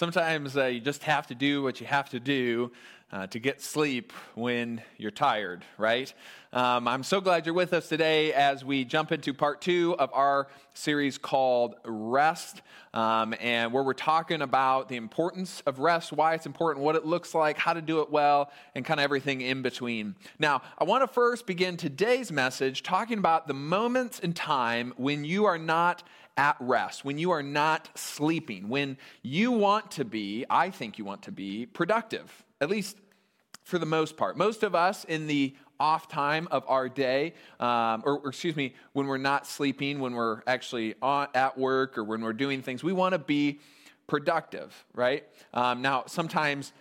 sometimes uh, you just have to do what you have to do uh, to get sleep when you're tired, right? Um, I'm so glad you're with us today as we jump into part two of our series called Rest, um, and where we're talking about the importance of rest, why it's important, what it looks like, how to do it well, and kind of everything in between. Now, I want to first begin today's message talking about the moments in time when you are not at rest, when you are not sleeping, when you want to be, I think you want to be, productive, at least for the most part. Most of us in the off time of our day, um, or, or, excuse me, when we're not sleeping, when we're actually on, at work or when we're doing things, we want to be productive, right? Um, now, sometimes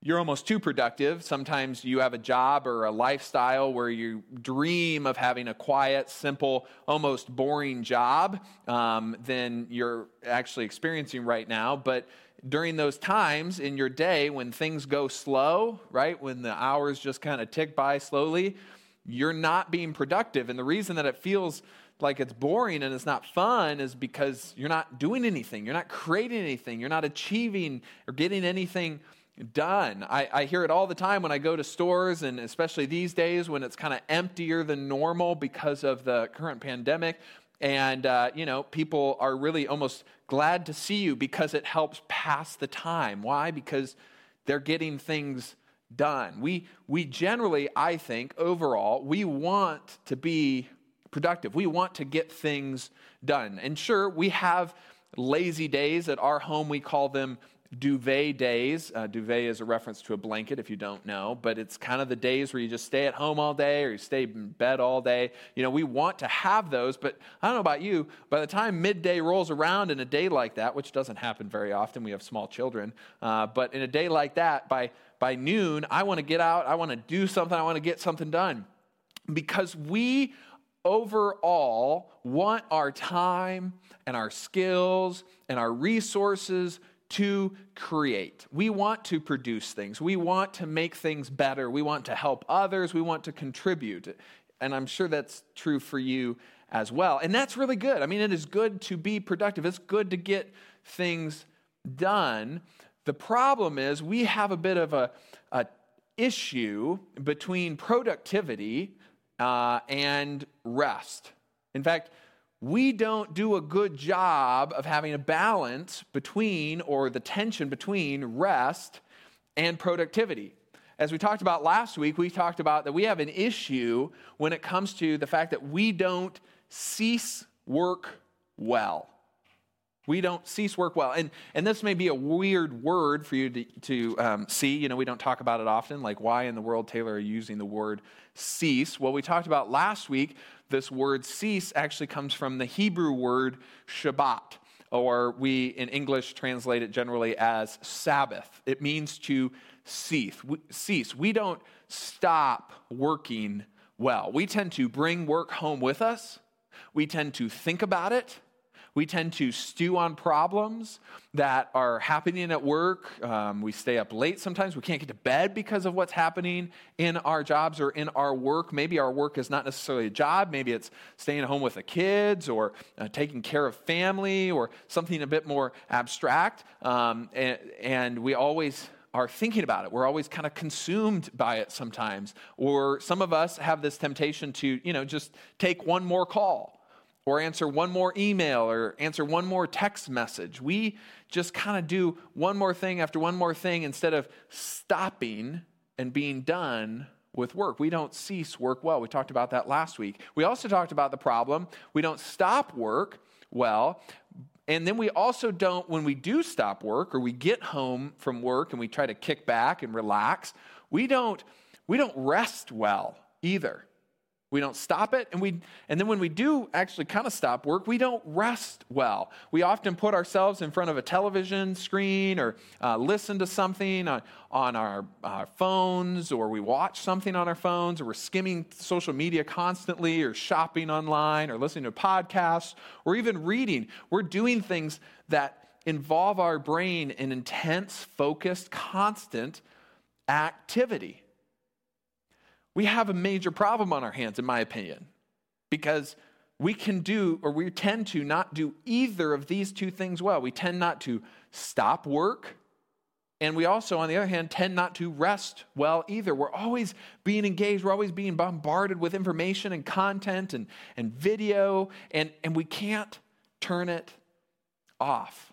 you're almost too productive. Sometimes you have a job or a lifestyle where you dream of having a quiet, simple, almost boring job um, than you're actually experiencing right now. But during those times in your day when things go slow, right, when the hours just kind of tick by slowly, you're not being productive. And the reason that it feels like it's boring and it's not fun is because you're not doing anything, you're not creating anything, you're not achieving or getting anything done. I, I, hear it all the time when I go to stores, and especially these days when it's kind of emptier than normal because of the current pandemic. And, uh, you know, people are really almost glad to see you because it helps pass the time. Why? Because they're getting things done. We, we generally, I think, overall, we want to be productive. We want to get things done. And sure, we have lazy days at our home. We call them duvet days. Uh, duvet is a reference to a blanket if you don't know, but it's kind of the days where you just stay at home all day or you stay in bed all day. You know, we want to have those, but I don't know about you, by the time midday rolls around in a day like that, which doesn't happen very often, we have small children, uh, but in a day like that, by, by noon, I want to get out, I want to do something, I want to get something done. Because we overall want our time and our skills and our resources to create. We want to produce things. We want to make things better. We want to help others. We want to contribute. And I'm sure that's true for you as well. And that's really good. I mean, it is good to be productive, it's good to get things done. The problem is we have a bit of a, a issue between productivity uh, and rest. In fact, we don't do a good job of having a balance between, or the tension between, rest and productivity. As we talked about last week, we talked about that we have an issue when it comes to the fact that we don't cease work well. We don't cease work well. And, and this may be a weird word for you to, to um, see. You know, we don't talk about it often. Like, why in the world, Taylor, are you using the word cease? Well, we talked about last week this word cease actually comes from the Hebrew word Shabbat, or we in English translate it generally as Sabbath. It means to cease. We, cease. We don't stop working well. We tend to bring work home with us. We tend to think about it. We tend to stew on problems that are happening at work. Um, we stay up late sometimes. We can't get to bed because of what's happening in our jobs or in our work. Maybe our work is not necessarily a job. Maybe it's staying at home with the kids or uh, taking care of family or something a bit more abstract. Um, and, and we always are thinking about it. We're always kind of consumed by it sometimes. Or some of us have this temptation to, you know, just take one more call or answer one more email or answer one more text message. We just kind of do one more thing after one more thing instead of stopping and being done with work. We don't cease work well. We talked about that last week. We also talked about the problem we don't stop work well. And then we also don't, when we do stop work or we get home from work and we try to kick back and relax, we don't, we don't rest well either. We don't stop it, and, we, and then when we do actually kind of stop work, we don't rest well. We often put ourselves in front of a television screen or uh, listen to something on, on our, our phones, or we watch something on our phones, or we're skimming social media constantly, or shopping online, or listening to podcasts, or even reading. We're doing things that involve our brain in intense, focused, constant activity we have a major problem on our hands, in my opinion, because we can do, or we tend to not do either of these two things well. We tend not to stop work And we also, on the other hand, tend not to rest well either. We're always being engaged, we're always being bombarded with information and content and, and video, and, and we can't turn it off.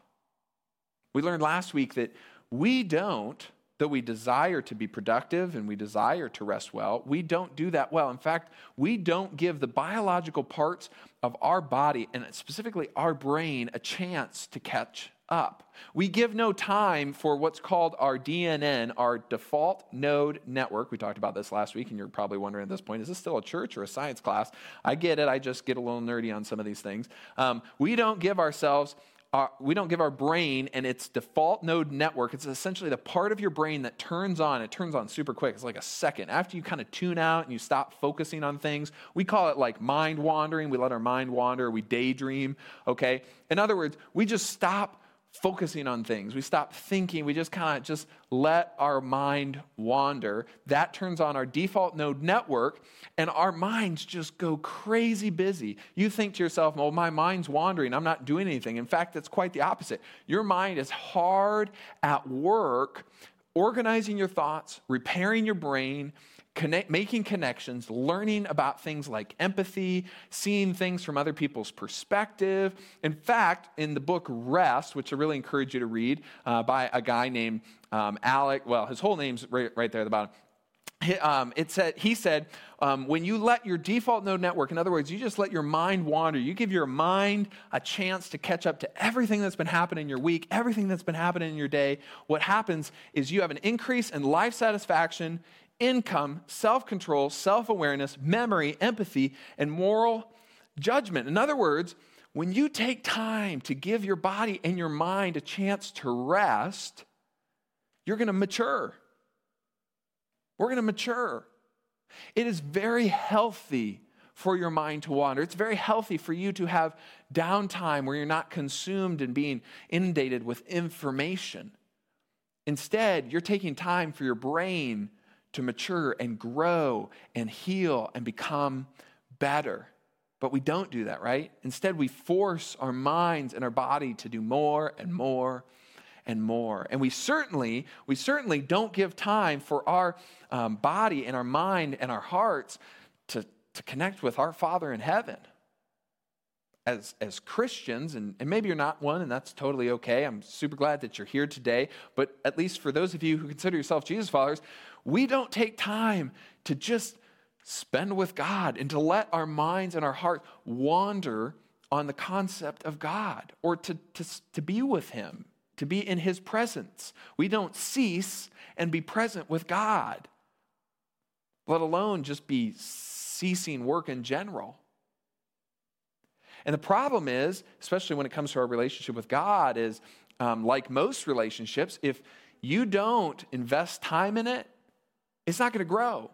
We learned last week that we don't, though we desire to be productive and we desire to rest well, we don't do that well. In fact, we don't give the biological parts of our body, and specifically our brain, a chance to catch up. We give no time for what's called our DMN, our default mode network. We talked about this last week, and you're probably wondering at this point, is this still a church or a science class? I get it. I just get a little nerdy on some of these things. Um, we don't give ourselves our, we don't give our brain and its default mode network. It's essentially the part of your brain that turns on. It turns on super quick. It's like a second. After you kind of tune out and you stop focusing on things, we call it like mind wandering. We let our mind wander. We daydream. Okay. In other words, we just stop focusing on things. We stop thinking. We just kind of just let our mind wander. That turns on our default mode network, and our minds just go crazy busy. You think to yourself, well, my mind's wandering. I'm not doing anything. In fact, it's quite the opposite. Your mind is hard at work organizing your thoughts, repairing your brain, connect, making connections, learning about things like empathy, seeing things from other people's perspective. In fact, in the book Rest, which I really encourage you to read uh, by a guy named um, Alec, well, his whole name's right, right there at the bottom. He, um, it said, he said, um, when you let your default mode network, in other words, you just let your mind wander, you give your mind a chance to catch up to everything that's been happening in your week, everything that's been happening in your day, what happens is you have an increase in life satisfaction income, self control, self awareness, memory, empathy, and moral judgment. In other words, when you take time to give your body and your mind a chance to rest, you're going to mature. We're going to mature. It is very healthy for your mind to wander. It's very healthy for you to have downtime where you're not consumed and being inundated with information. Instead, you're taking time for your brain to mature and grow and heal and become better. But we don't do that, right? Instead, we force our minds and our body to do more and more and more. And we certainly, we certainly don't give time for our um, body and our mind and our hearts to, to connect with our Father in heaven. As, as Christians, and, and maybe you're not one, and that's totally okay. I'm super glad that you're here today. But at least for those of you who consider yourself Jesus followers, we don't take time to just spend with God and to let our minds and our hearts wander on the concept of God or to, to, to be with Him, to be in His presence. We don't cease and be present with God, let alone just be ceasing work in general. And the problem is, especially when it comes to our relationship with God, is um, like most relationships, if you don't invest time in it, it's not going to grow,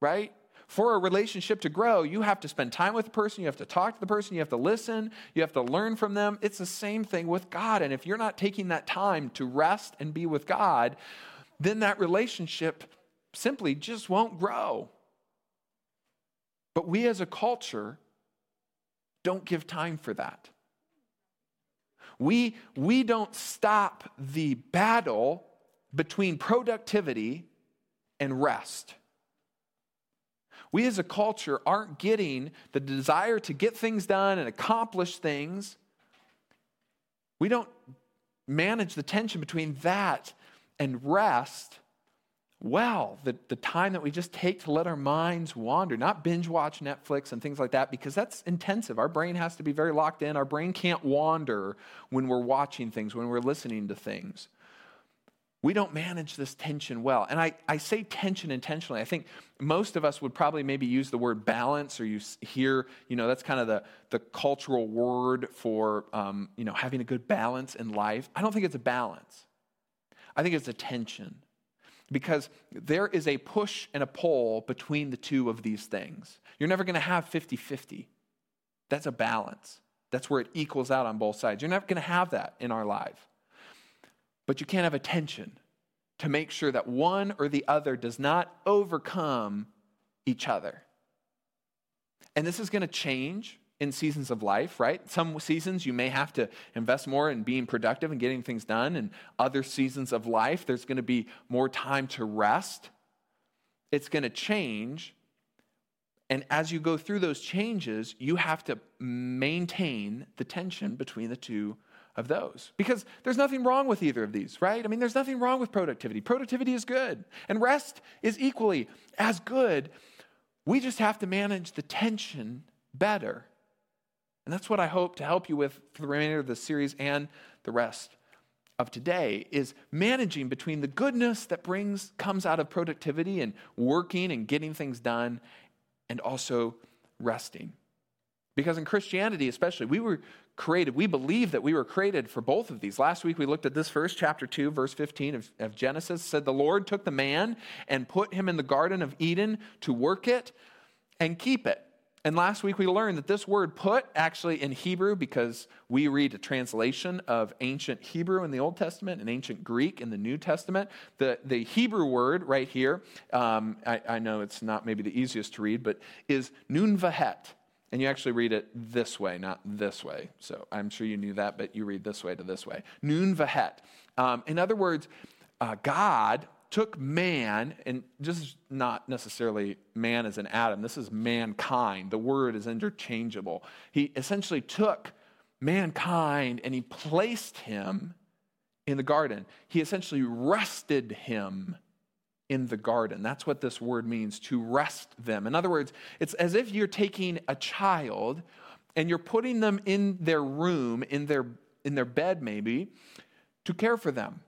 right? For a relationship to grow, you have to spend time with the person, you have to talk to the person, you have to listen, you have to learn from them. It's the same thing with God. And if you're not taking that time to rest and be with God, then that relationship simply just won't grow. But we as a culture don't give time for that. We, we don't stop the battle between productivity and rest. We as a culture aren't getting the desire to get things done and accomplish things. We don't manage the tension between that and rest well. The, the time that we just take to let our minds wander, not binge watch Netflix and things like that, because that's intensive. Our brain has to be very locked in. Our brain can't wander when we're watching things, when we're listening to things we don't manage this tension well. And I, I say tension intentionally. I think most of us would probably maybe use the word balance, or you hear, you know, that's kind of the, the cultural word for, um, you know, having a good balance in life. I don't think it's a balance. I think it's a tension because there is a push and a pull between the two of these things. You're never going to have 50 50. That's a balance. That's where it equals out on both sides. You're never going to have that in our life. But you can't have a tension to make sure that one or the other does not overcome each other. And this is going to change in seasons of life, right? Some seasons you may have to invest more in being productive and getting things done, and other seasons of life, there's going to be more time to rest. It's going to change. And as you go through those changes, you have to maintain the tension between the two of those. Because there's nothing wrong with either of these, right? I mean, there's nothing wrong with productivity. Productivity is good, and rest is equally as good. We just have to manage the tension better. And that's what I hope to help you with for the remainder of the series and the rest of today is managing between the goodness that brings comes out of productivity and working and getting things done and also resting. Because in Christianity, especially, we were created, we believe that we were created for both of these. Last week we looked at this verse, chapter 2, verse 15 of, of Genesis, said, The Lord took the man and put him in the Garden of Eden to work it and keep it. And last week we learned that this word put actually in Hebrew, because we read a translation of ancient Hebrew in the Old Testament and ancient Greek in the New Testament. The, the Hebrew word right here, um, I, I, know it's not maybe the easiest to read, but is nun vahet. And you actually read it this way, not this way. So I'm sure you knew that, but you read this way to this way. Nun vahet. Um, in other words, uh, God took man, and this is not necessarily man as an Adam, this is mankind. The word is interchangeable. He essentially took mankind and he placed him in the garden. He essentially rested him in the garden. That's what this word means to rest them. In other words, it's as if you're taking a child and you're putting them in their room, in their, in their bed maybe, to care for them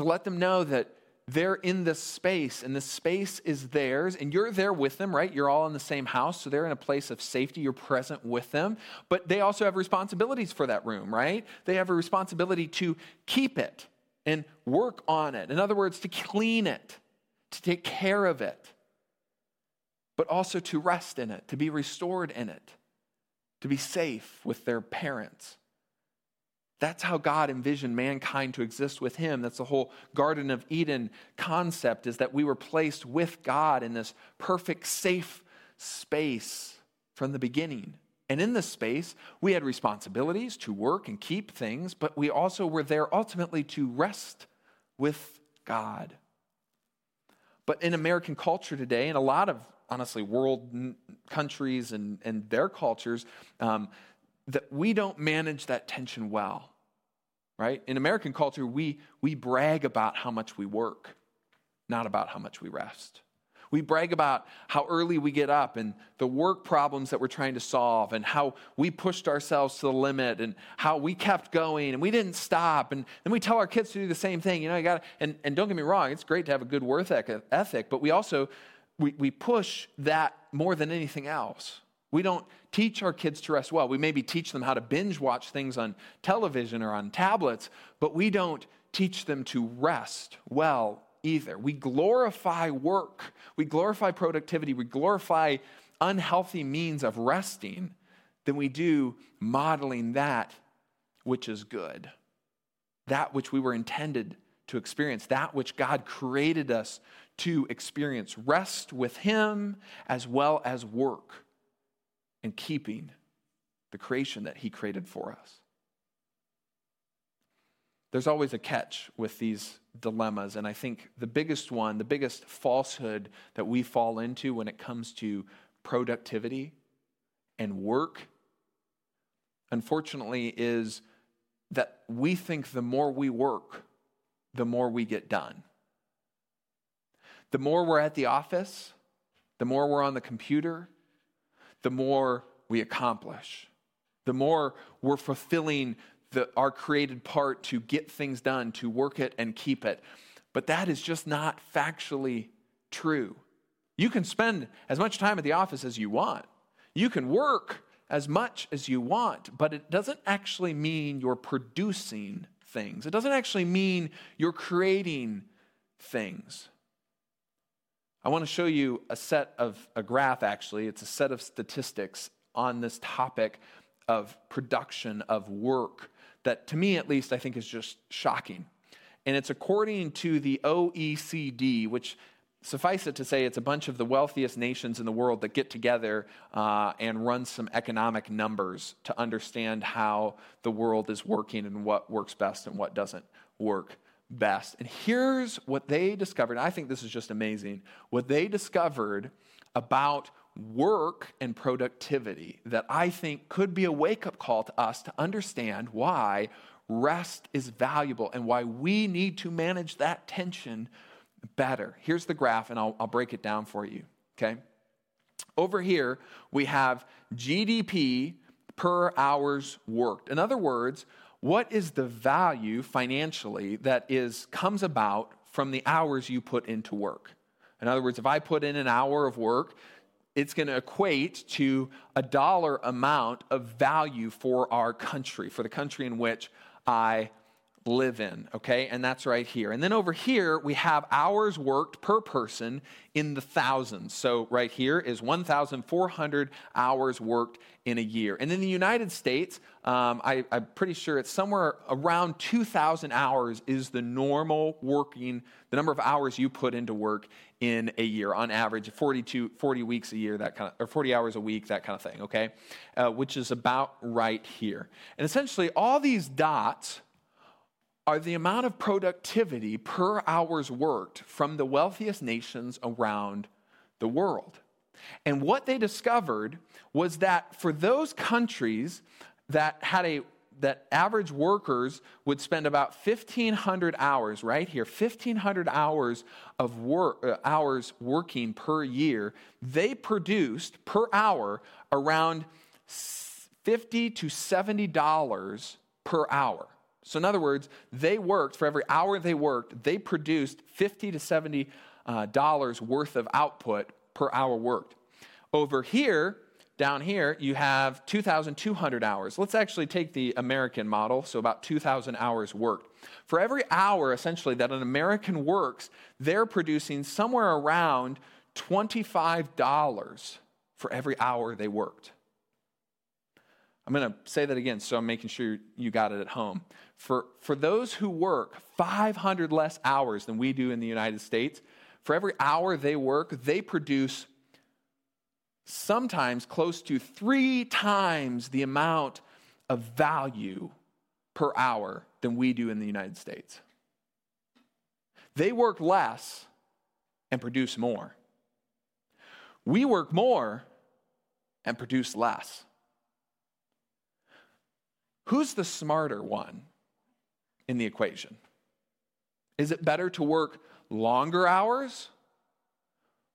to let them know that they're in this space and this space is theirs and you're there with them, right? You're all in the same house, so they're in a place of safety. You're present with them, but they also have responsibilities for that room, right? They have a responsibility to keep it and work on it. In other words, to clean it, to take care of it, but also to rest in it, to be restored in it, to be safe with their parents. That's how God envisioned mankind to exist with him. That's the whole Garden of Eden concept is that we were placed with God in this perfect safe space from the beginning. And in this space, we had responsibilities to work and keep things, but we also were there ultimately to rest with God. But in American culture today, and a lot of honestly world countries and, and their cultures, um, that we don't manage that tension well, right? In American culture, we, we brag about how much we work, not about how much we rest. We brag about how early we get up and the work problems that we're trying to solve and how we pushed ourselves to the limit and how we kept going and we didn't stop. And then we tell our kids to do the same thing. You know, you got and, and don't get me wrong, it's great to have a good work ethic, but we also we, we push that more than anything else. We don't teach our kids to rest well. We maybe teach them how to binge watch things on television or on tablets, but we don't teach them to rest well either. We glorify work, we glorify productivity, we glorify unhealthy means of resting than we do modeling that which is good, that which we were intended to experience, that which God created us to experience. Rest with Him as well as work and keeping the creation that He created for us. There's always a catch with these dilemmas, and I think the biggest one, the biggest falsehood that we fall into when it comes to productivity and work, unfortunately, is that we think the more we work, the more we get done. The more we're at the office, the more we're on the computer, the more we accomplish, the more we're fulfilling the, our created part to get things done, to work it and keep it. But that is just not factually true. You can spend as much time at the office as you want. You can work as much as you want, but it doesn't actually mean you're producing things. It doesn't actually mean you're creating things. I want to show you a set of a graph actually. It's a set of statistics on this topic of production of work that to me at least I think is just shocking. And it's according to the OECD, which suffice it to say, it's a bunch of the wealthiest nations in the world that get together uh, and run some economic numbers to understand how the world is working and what works best and what doesn't work best. And here's what they discovered. I think this is just amazing. What they discovered about work and productivity that I think could be a wake up call to us to understand why rest is valuable and why we need to manage that tension better. Here's the graph, and I'll, I'll break it down for you, okay? Over here, we have GDP per hours worked. In other words, what is the value financially that is comes about from the hours you put into work? In other words, if I put in an hour of work, it's going to equate to a dollar amount of value for our country, for the country in which I live in, okay? And that's right here. And then over here, we have hours worked per person in the thousands. So right here is 1,400 hours worked in a year. And in the United States, um, I, I'm pretty sure it's somewhere around 2,000 hours is the normal working, the number of hours you put into work in a year on average 42 40 weeks a year that kind of or 40 hours a week that kind of thing okay uh, which is about right here and essentially all these dots are the amount of productivity per hours worked from the wealthiest nations around the world. And what they discovered was that for those countries that had a that average workers would spend about 1500 hours right here 1500 hours of work uh, hours working per year they produced per hour around 50 to 70 dollars per hour so, in other words, they worked, for every hour they worked, they produced 50 to 70 uh, dollars worth of output per hour worked. Over here, down here, you have 2,200 hours. Let's actually take the American model, so about 2,000 hours worked. For every hour, essentially, that an American works, they're producing somewhere around $25 for every hour they worked. I'm going to say that again so I'm making sure you got it at home. For, for those who work 500 less hours than we do in the United States, for every hour they work, they produce sometimes close to three times the amount of value per hour than we do in the United States. They work less and produce more. We work more and produce less. Who's the smarter one in the equation? Is it better to work longer hours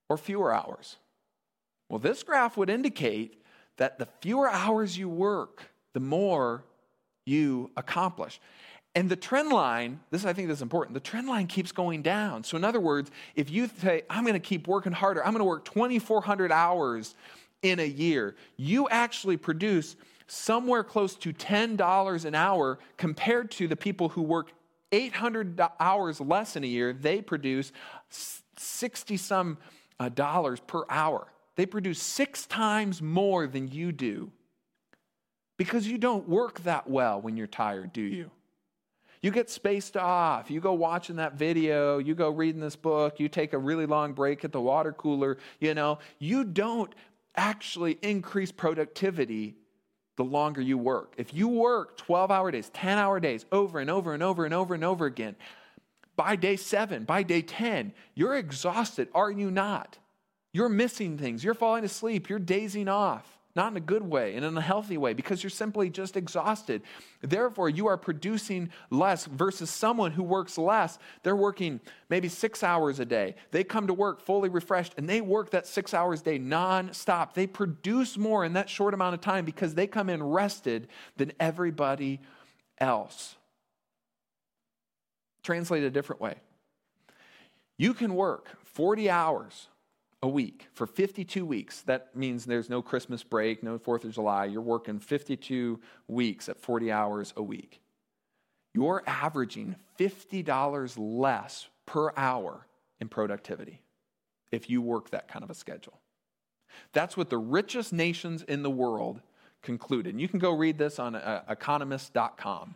or fewer hours? Well, this graph would indicate that the fewer hours you work, the more you accomplish. And the trend line, this I think is important, the trend line keeps going down. So, in other words, if you say, I'm to keep working harder, I'm to work 2,400 hours in a year, you actually produce somewhere close to $10 an hour compared to the people who work 800 hours less in a year. They produce 60 some uh, dollars per hour. They produce six times more than you do because you don't work that well when you're tired, do you? You get spaced off. You go watching that video. You go reading this book. You take a really long break at the water cooler. You know, you don't actually increase productivity the longer you work. If you work 12 hour days, 10 hour days over and over and over and over and over again, by day seven, by day 10, you're exhausted, are you not? You're missing things. You're falling asleep. You're dazing off not in a good way and in a healthy way because you're simply just exhausted. Therefore, you are producing less versus someone who works less. They're working maybe six hours a day. They come to work fully refreshed and they work that six hours a day nonstop. They produce more in that short amount of time because they come in rested than everybody else. Translate a different way. You can work 40 hours a week for 52 weeks. That means there's no Christmas break, no 4th of July. You're working 52 weeks at 40 hours a week. You're averaging $50 less per hour in productivity if you work that kind of a schedule. That's what the richest nations in the world concluded. And you can go read this on uh, economist.com.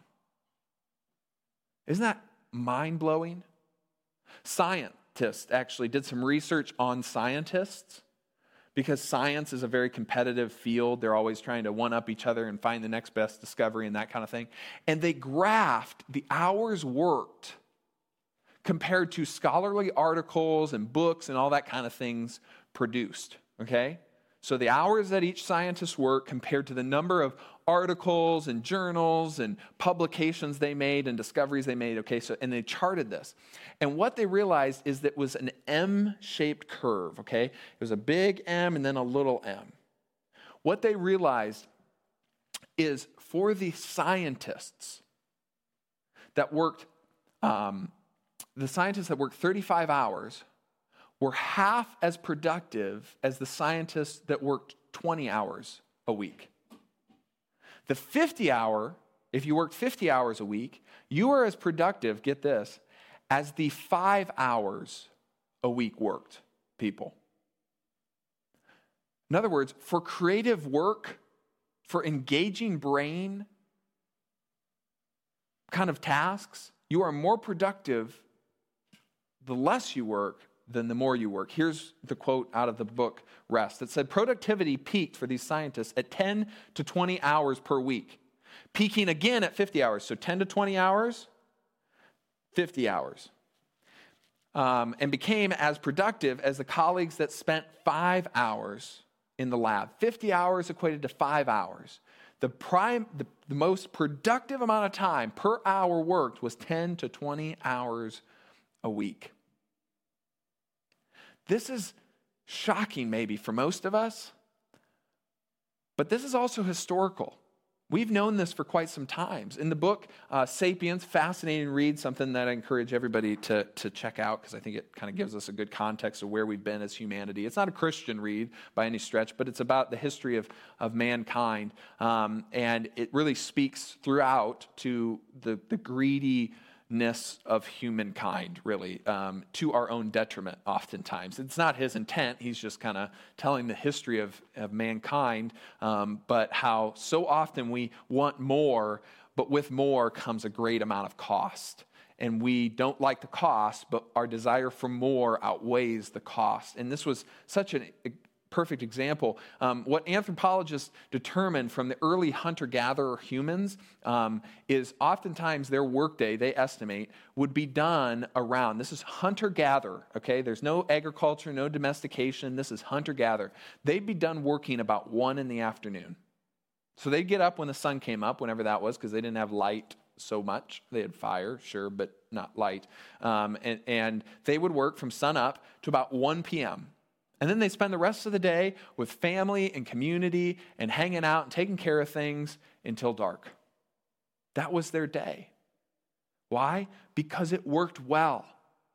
Isn't that mind blowing? Science scientists actually did some research on scientists because science is a very competitive field. They're always trying to one up each other and find the next best discovery and that kind of thing. And they graphed the hours worked compared to scholarly articles and books and all that kind of things produced. Okay? So the hours that each scientist worked compared to the number of articles and journals and publications they made and discoveries they made. Okay, so and they charted this. And what they realized is that it was an M-shaped curve, okay? It was a big M and then a little m. What they realized is for the scientists that worked, um, the scientists that worked 35 hours were half as productive as the scientists that worked 20 hours a week. The 50 hour, if you worked 50 hours a week, you are as productive, get this, as the five hours a week worked people. In other words, for creative work, for engaging brain kind of tasks, you are more productive the less you work than the more you work. Here's the quote out of the book Rest. It said productivity peaked for these scientists at 10 to 20 hours per week, peaking again at 50 hours. So 10 to 20 hours, 50 hours. Um, and became as productive as the colleagues that spent five hours in the lab. 50 hours equated to five hours. The, prime, the, the most productive amount of time per hour worked was 10 to 20 hours a week. This is shocking, maybe, for most of us, but this is also historical. We've known this for quite some times. In the book uh, Sapiens, fascinating read, something that I encourage everybody to, to check out because I think it kind of gives us a good context of where we've been as humanity. It's not a Christian read by any stretch, but it's about the history of, of mankind. Um, and it really speaks throughout to the, the greedy, ness of humankind, really, um, to our own detriment, oftentimes. It's not his intent. He's just kind of telling the history of, of mankind, um, but how so often we want more, but with more comes a great amount of cost. And we don't like the cost, but our desire for more outweighs the cost. And this was such an perfect example. Um, what anthropologists determine from the early hunter gatherer humans um, is oftentimes their workday, they estimate, would be done around this is hunter gatherer, okay? There's no agriculture, no domestication. This is hunter gatherer. They'd be done working about one in the afternoon. So they'd get up when the sun came up, whenever that was, because they didn't have light so much. They had fire, sure, but not light. Um, and, and they would work from sun up to about 1 p.m. And then they spend the rest of the day with family and community and hanging out and taking care of things until dark. That was their day. Why? Because it worked well.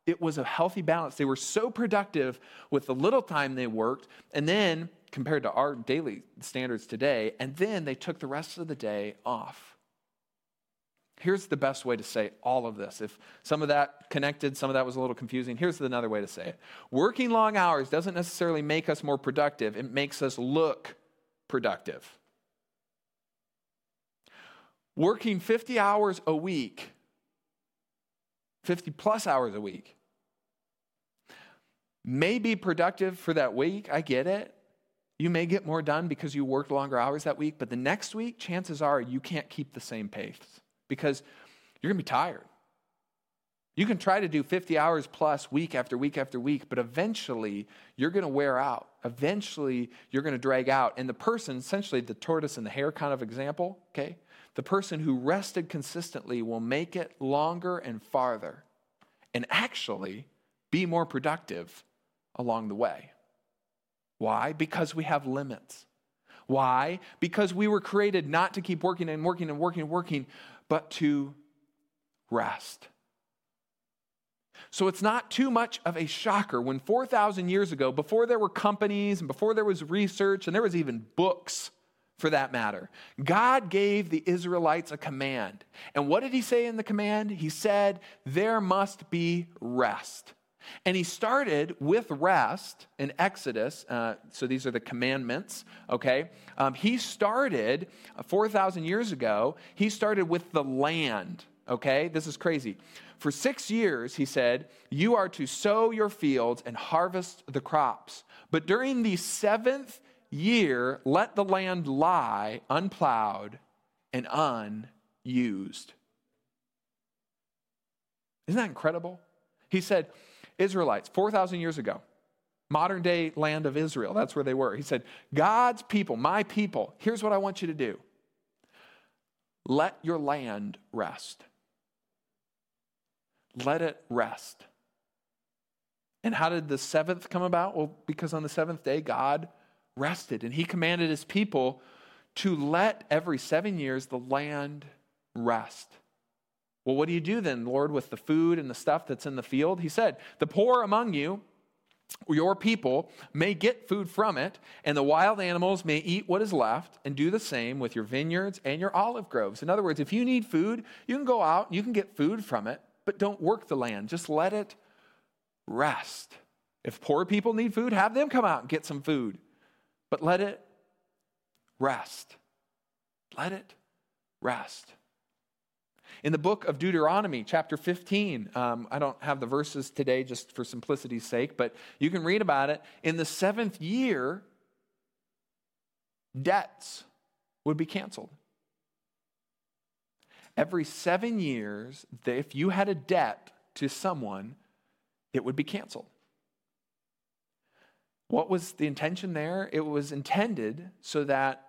It was a healthy balance. They were so productive with the little time they worked, and then compared to our daily standards today, and then they took the rest of the day off. Here's the best way to say all of this. If some of that connected, some of that was a little confusing, here's another way to say it. Working long hours doesn't necessarily make us more productive, it makes us look productive. Working 50 hours a week, 50 plus hours a week, may be productive for that week. I get it. You may get more done because you worked longer hours that week, but the next week, chances are you can't keep the same pace because you're going to be tired. You can try to do 50 hours plus week after week after week, but eventually you're going to wear out. Eventually you're going to drag out. And the person, essentially the tortoise and the hare kind of example, okay? The person who rested consistently will make it longer and farther and actually be more productive along the way. Why? Because we have limits. Why? Because we were created not to keep working and working and working and working, but to rest. So it's not too much of a shocker when 4,000 years ago, before there were companies and before there was research and there was even books for that matter, God gave the Israelites a command. And what did he say in the command? He said, There must be rest. And he started with rest in Exodus. Uh, so these are the commandments, okay? Um, he started uh, 4,000 years ago, he started with the land, okay? This is crazy. For six years, he said, you are to sow your fields and harvest the crops. But during the seventh year, let the land lie unplowed and unused. Isn't that incredible? He said, Israelites, 4,000 years ago, modern day land of Israel, that's where they were. He said, God's people, my people, here's what I want you to do let your land rest let it rest. And how did the seventh come about? Well, because on the seventh day, God rested and he commanded his people to let every seven years the land rest. Well, what do you do then, Lord, with the food and the stuff that's in the field? He said, The poor among you, your people, may get food from it, and the wild animals may eat what is left, and do the same with your vineyards and your olive groves. In other words, if you need food, you can go out, you can get food from it, but don't work the land. Just let it rest. If poor people need food, have them come out and get some food. But let it rest. Let it rest. In the book of Deuteronomy, chapter 15, um, I don't have the verses today just for simplicity's sake, but you can read about it. In the seventh year, debts would be canceled. Every seven years, if you had a debt to someone, it would be canceled. What was the intention there? It was intended so that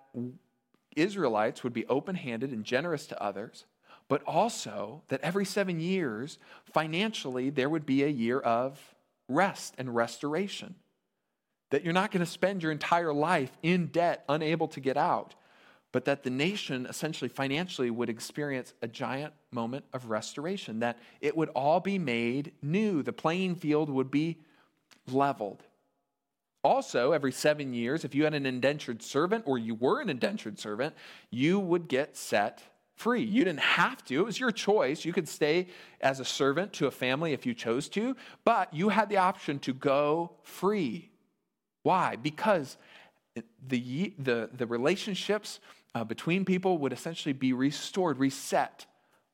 Israelites would be open handed and generous to others, but also that every seven years, financially, there would be a year of rest and restoration. That you're not going to spend your entire life in debt, unable to get out but that the nation essentially financially would experience a giant moment of restoration, that it would all be made new. The playing field would be leveled. Also, every seven years, if you had an indentured servant or you were an indentured servant, you would get set free. You didn't have to, it was your choice. You could stay as a servant to a family if you chose to, but you had the option to go free. Why? Because the, the, the relationships uh, between people would essentially be restored, reset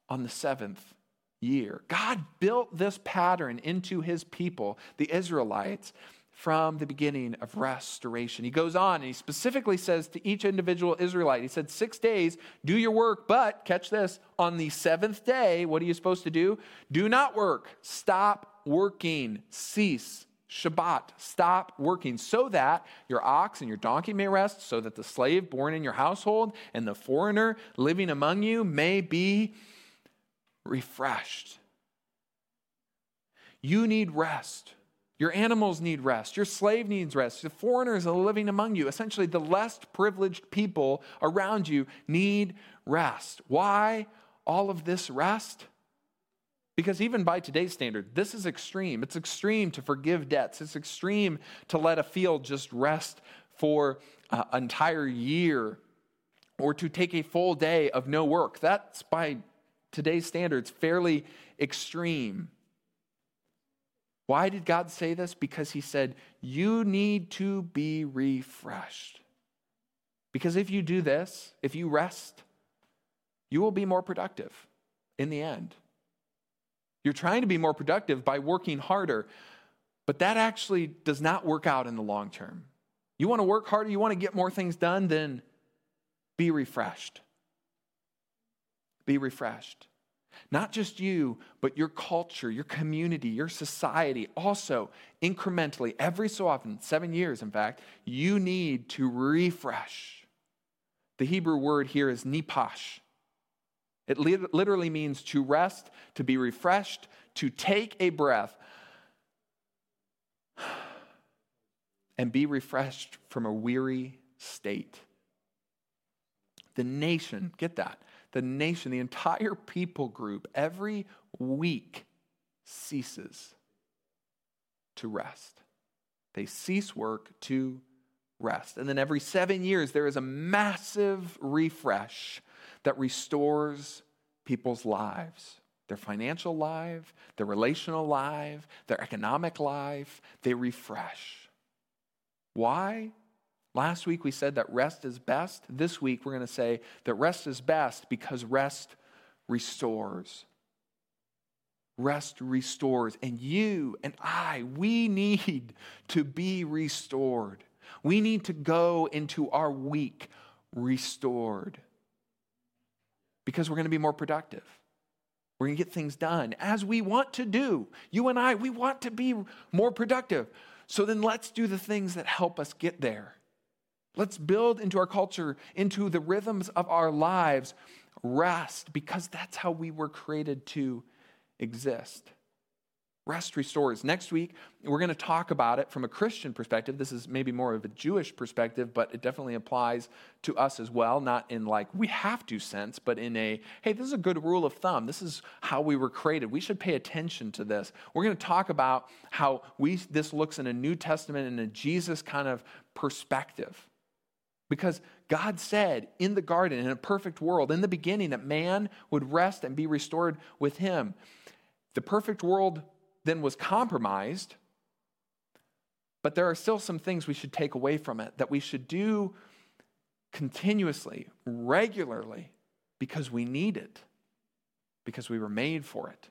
on the seventh year. God built this pattern into his people, the Israelites, from the beginning of restoration. He goes on and he specifically says to each individual Israelite, he said, Six days, do your work, but catch this, on the seventh day, what are you supposed to do? Do not work, stop working, cease Shabbat, stop working, so that your ox and your donkey may rest, so that the slave born in your household and the foreigner living among you may be refreshed. You need rest. Your animals need rest. Your slave needs rest. The foreigners living among you, essentially the less privileged people around you, need rest. Why all of this rest? Because even by today's standard, this is extreme. It's extreme to forgive debts, it's extreme to let a field just rest for an entire year or to take a full day of no work. That's by today's standards fairly extreme. Why did God say this? Because He said, You need to be refreshed. Because if you do this, if you rest, you will be more productive in the end. You're trying to be more productive by working harder, but that actually does not work out in the long term. You want to work harder, you want to get more things done, then be refreshed. Be refreshed. Not just you, but your culture, your community, your society. Also, incrementally, every so often, seven years in fact, you need to refresh. The Hebrew word here is nipash. It literally means to rest, to be refreshed, to take a breath, and be refreshed from a weary state. The nation, get that, the nation, the entire people group, every week ceases to rest. They cease work to rest. And then every seven years, there is a massive refresh that restores people's lives their financial life, their relational life, their economic life. They refresh. Why? Last week we said that rest is best. This week we're going to say that rest is best because rest restores. rest restores. And you and I, we need to be restored. We need to go into our week restored because we're going to be more productive. We're going to get things done as we want to do. You and I, we want to be more productive. So then let's do the things that help us get there. Let's build into our culture, into the rhythms of our lives, rest, because that's how we were created to exist. Rest restores. Next week, we're going to talk about it from a Christian perspective. This is maybe more of a Jewish perspective, but it definitely applies to us as well. Not in like we have to sense, but in a hey, this is a good rule of thumb. This is how we were created. We should pay attention to this. We're going to talk about how we this looks in a New Testament and a Jesus kind of perspective. Because God said in the garden, in a perfect world, in the beginning, that man would rest and be restored with him. The perfect world then was compromised, but there are still some things we should take away from it that we should do continuously, regularly, because we need it, because we were made for it.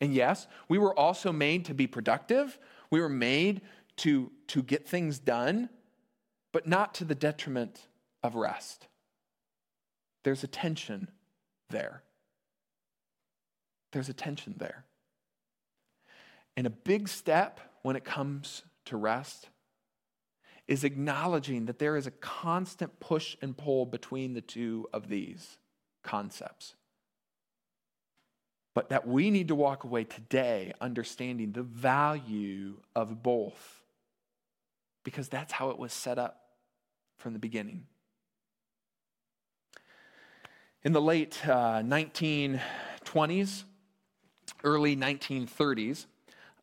And yes, we were also made to be productive. We were made to, to get things done, but not to the detriment of rest. There's a tension there. There's a tension there. And a big step when it comes to rest is acknowledging that there is a constant push and pull between the two of these concepts. But that we need to walk away today understanding the value of both because that's how it was set up from the beginning. In the late uh, 1920s, early 1930s,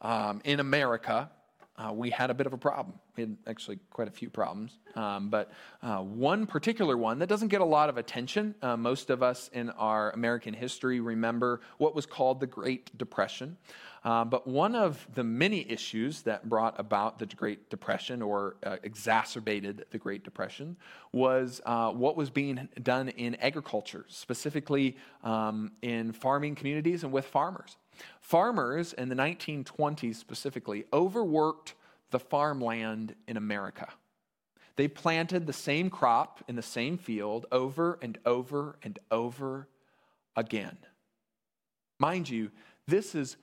um, in America, uh, we had a bit of a problem. We had actually quite a few problems. Um, but uh, one particular one that doesn't get a lot of attention, uh, most of us in our American history remember what was called the Great Depression. Uh, but one of the many issues that brought about the Great Depression or uh, exacerbated the Great Depression was uh, what was being done in agriculture, specifically um, in farming communities and with farmers. Farmers in the 1920s specifically overworked the farmland in America. They planted the same crop in the same field over and over and over again. Mind you, this is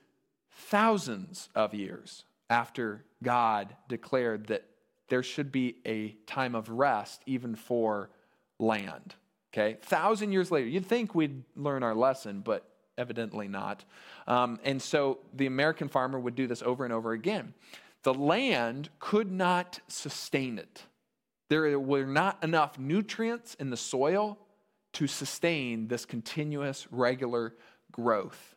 thousands of years after God declared that there should be a time of rest even for land. Okay? Thousand years later, you'd think we'd learn our lesson, but evidently not. Um, and so the American farmer would do this over and over again. The land could not sustain it. There were not enough nutrients in the soil to sustain this continuous, regular growth.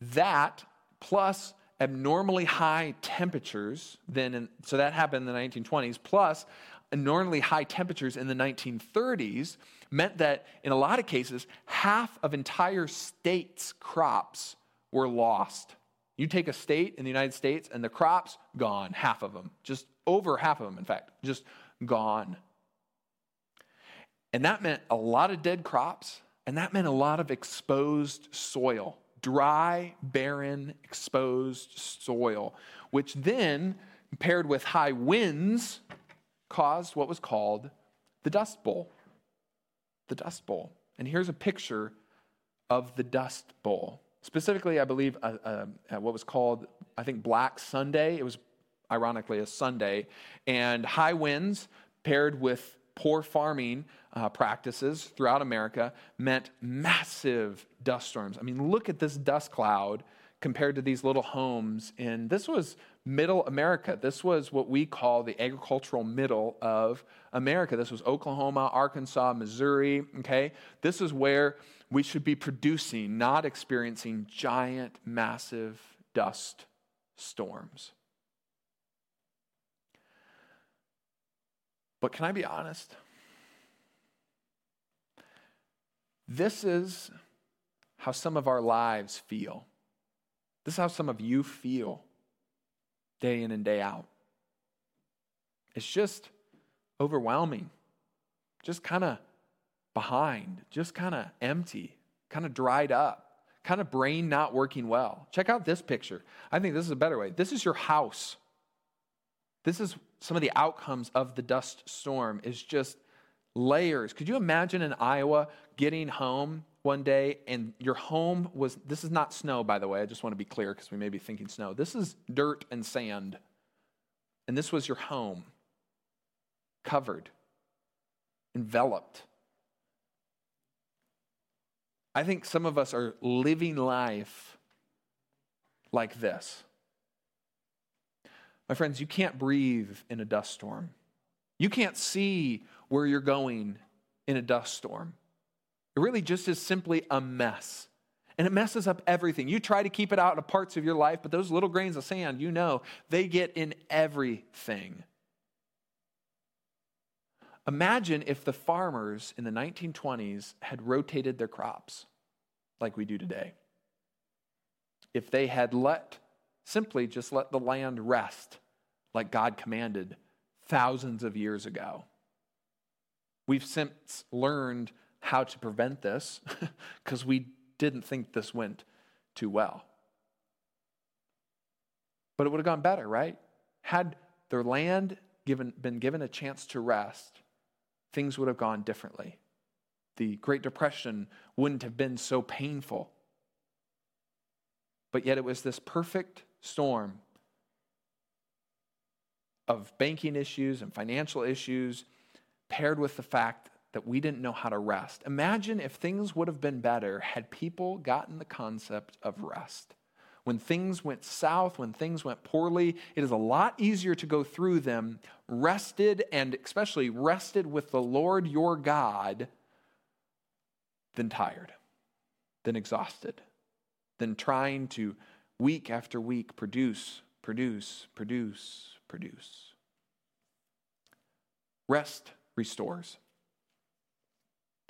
That plus abnormally high temperatures, then, in, so that happened in the 1920s, plus abnormally high temperatures in the 1930s meant that in a lot of cases, half of entire states' crops were lost. You take a state in the United States and the crops, gone, half of them, just over half of them, in fact, just gone. And that meant a lot of dead crops, and that meant a lot of exposed soil dry, barren, exposed soil, which then, paired with high winds, caused what was called the Dust Bowl the Dust Bowl. And here's a picture of the Dust Bowl. Specifically, I believe uh, uh, what was called, I think, Black Sunday. It was ironically a Sunday. And high winds paired with poor farming uh, practices throughout America meant massive dust storms. I mean, look at this dust cloud compared to these little homes. And this was middle America. This was what we call the agricultural middle of America. This was Oklahoma, Arkansas, Missouri. Okay? This is where we should be producing, not experiencing giant, massive dust storms. But can I be honest? This is how some of our lives feel. This is how some of you feel day in and day out. It's just overwhelming, just kind of behind, just kind of empty, kind of dried up, kind of brain not working well. Check out this picture. I think this is a better way. This is your house. This is some of the outcomes of the dust storm is just layers. Could you imagine in Iowa getting home one day and your home was this is not snow by the way. I just want to be clear because we may be thinking snow. This is dirt and sand. And this was your home. Covered. Enveloped. I think some of us are living life like this. My friends, you can't breathe in a dust storm. You can't see where you're going in a dust storm. Really just is simply a mess. And it messes up everything. You try to keep it out of parts of your life, but those little grains of sand, you know, they get in everything. Imagine if the farmers in the 1920s had rotated their crops like we do today. If they had let, simply just let the land rest like God commanded thousands of years ago. We've since learned how to prevent this because we didn't think this went too well. But it would have gone better, right? Had their land given, been given a chance to rest, things would have gone differently. The Great Depression wouldn't have been so painful. But yet it was this perfect storm of banking issues and financial issues paired with the fact that we didn't know how to rest. Imagine if things would have been better had people gotten the concept of rest. When things went south, when things went poorly, it is a lot easier to go through them rested and especially rested with the Lord your God than tired, than exhausted, than trying to week after week produce, produce, produce, produce. Rest restores.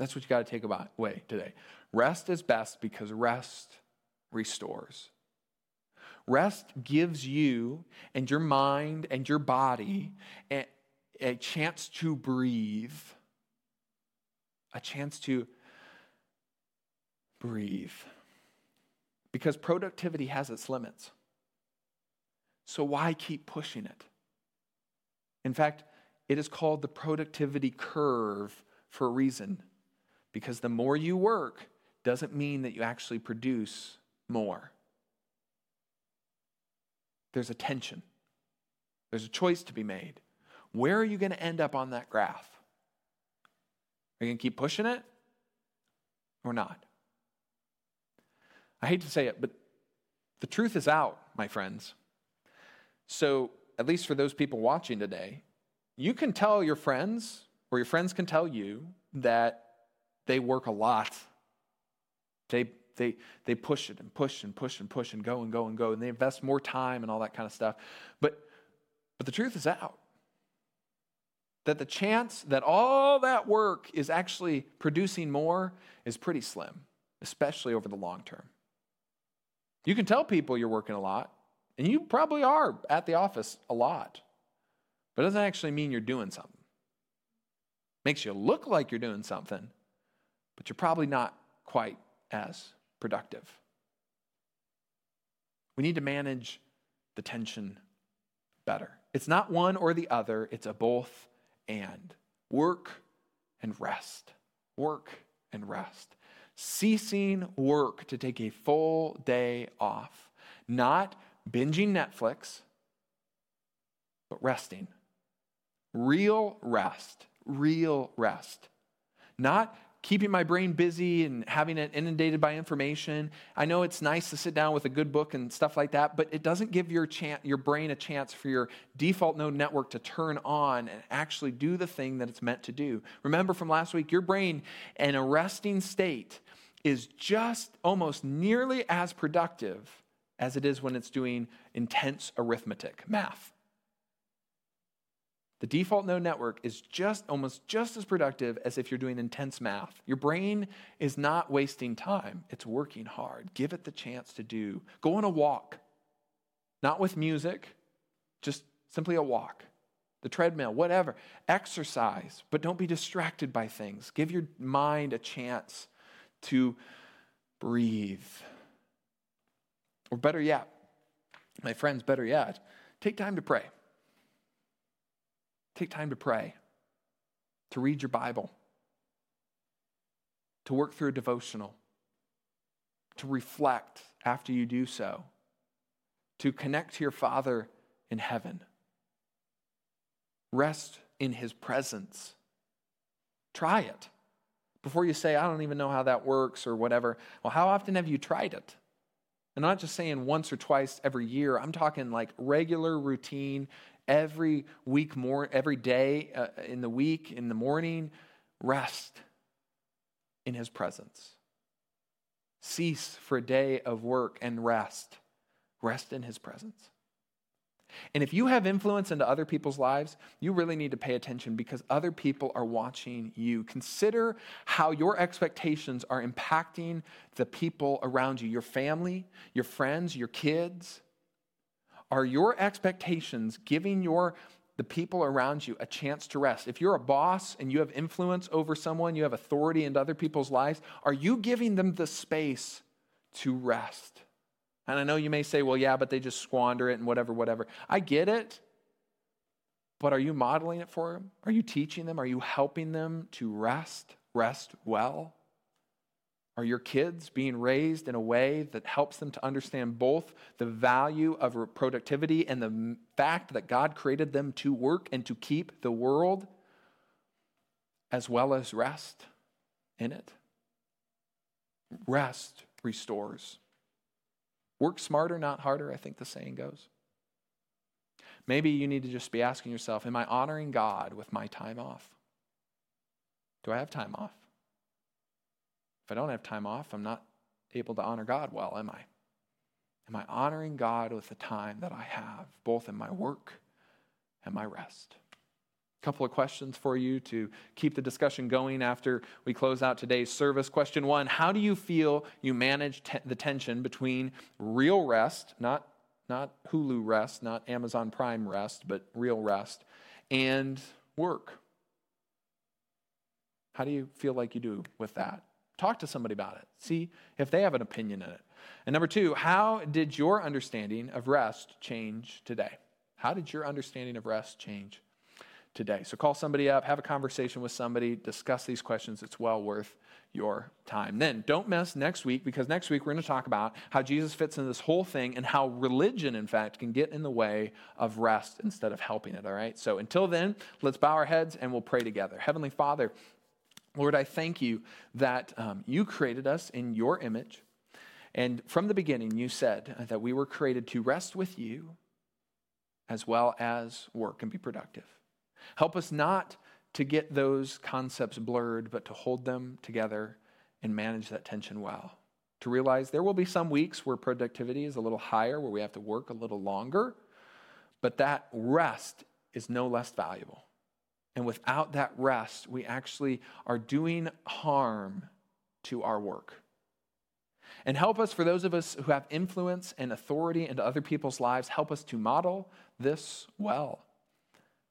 That's what you got to take away today. Rest is best because rest restores. Rest gives you and your mind and your body a, a chance to breathe, a chance to breathe. Because productivity has its limits. So why keep pushing it? In fact, it is called the productivity curve for a reason. Because the more you work doesn't mean that you actually produce more. There's a tension, there's a choice to be made. Where are you going to end up on that graph? Are you going to keep pushing it or not? I hate to say it, but the truth is out, my friends. So, at least for those people watching today, you can tell your friends, or your friends can tell you, that they work a lot. They, they, they push it and push and push and push and go and go and go, and they invest more time and all that kind of stuff. But, but the truth is out that the chance that all that work is actually producing more is pretty slim, especially over the long term. You can tell people you're working a lot, and you probably are at the office a lot, but it doesn't actually mean you're doing something. Makes you look like you're doing something, but you're probably not quite as productive. We need to manage the tension better. It's not one or the other, it's a both and. Work and rest. Work and rest ceasing work to take a full day off, not binging Netflix, but resting. Real rest, real rest. Not keeping my brain busy and having it inundated by information. I know it's nice to sit down with a good book and stuff like that, but it doesn't give your, chance, your brain a chance for your default mode network to turn on and actually do the thing that it's meant to do. Remember from last week, your brain in a resting state is just almost nearly as productive as it is when it's doing intense arithmetic, math. The default mode network is just almost just as productive as if you're doing intense math. Your brain is not wasting time, it's working hard. Give it the chance to do. Go on a walk, not with music, just simply a walk. The treadmill, whatever. Exercise, but don't be distracted by things. Give your mind a chance to breathe, Or better yet, my friends, better yet, take time to pray. Take time to pray, to read your Bible, to work through a devotional, to reflect after you do so, to connect to your Father in heaven. Rest in His presence. Try it. Before you say, I don't even know how that works or whatever, well, how often have you tried it? And I'm not just saying once or twice every year. I'm talking like regular routine, every week, more every day uh, in the week, in the morning. Rest in His presence. Cease for a day of work and rest. Rest in His presence. And if you have influence into other people's lives, you really need to pay attention because other people are watching you. Consider how your expectations are impacting the people around you your family, your friends, your kids. Are your expectations giving your the people around you a chance to rest. If you're a boss and you have influence over someone, you have authority into other people's lives, are you giving them the space to rest? And I know you may say, well, yeah, but they just squander it and whatever, whatever. I get it. But are you modeling it for them? Are you teaching them? Are you helping them to rest, rest well? Are your kids being raised in a way that helps them to understand both the value of productivity and the fact that God created them to work and to keep the world as well as rest in it? Rest restores. Work smarter, not harder, I think the saying goes. Maybe you need to just be asking yourself Am I honoring God with my time off? Do I have time off? If I don't have time off, I'm not able to honor God well, am I? Am I honoring God with the time that I have, both in my work and my rest? A couple of questions for you to keep the discussion going after we close out today's service. Question one How do you feel you manage te- the tension between real rest, not, not Hulu rest, not Amazon Prime rest, but real rest, and work? How do you feel like you do with that? Talk to somebody about it. See if they have an opinion in it. And number two, how did your understanding of rest change today? How did your understanding of rest change today. So call somebody up, have a conversation with somebody, discuss these questions. It's well worth your time. Then don't miss next week because next week we're going to talk about how Jesus fits in this whole thing and how religion, in fact, can get in the way of rest instead of helping it. All right. So until then, let's bow our heads and we'll pray together. Heavenly Father, Lord, I thank you that um, you created us in your image. And from the beginning, you said that we were created to rest with you as well as work and be productive. Help us not to get those concepts blurred, but to hold them together and manage that tension well. To realize there will be some weeks where productivity is a little higher, where we have to work a little longer, but that rest is no less valuable. And without that rest, we actually are doing harm to our work. And help us, for those of us who have influence and authority into other people's lives, help us to model this well.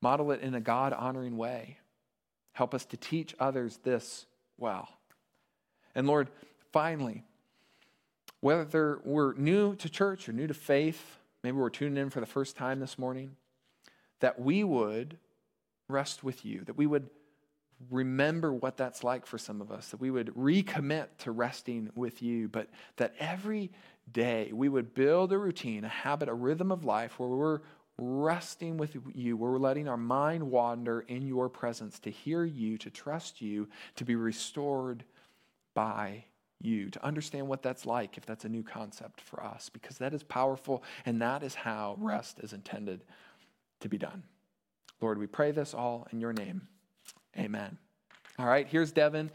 Model it in a God honoring way. Help us to teach others this well. And Lord, finally, whether we're new to church or new to faith, maybe we're tuning in for the first time this morning, that we would rest with you, that we would remember what that's like for some of us, that we would recommit to resting with you, but that every day we would build a routine, a habit, a rhythm of life where we're resting with you, where we're letting our mind wander in your presence to hear you, to trust you, to be restored by you, to understand what that's like if that's a new concept for us, because that is powerful and that is how rest is intended to be done. Lord, we pray this all in your name. Amen. All right, here's Devin.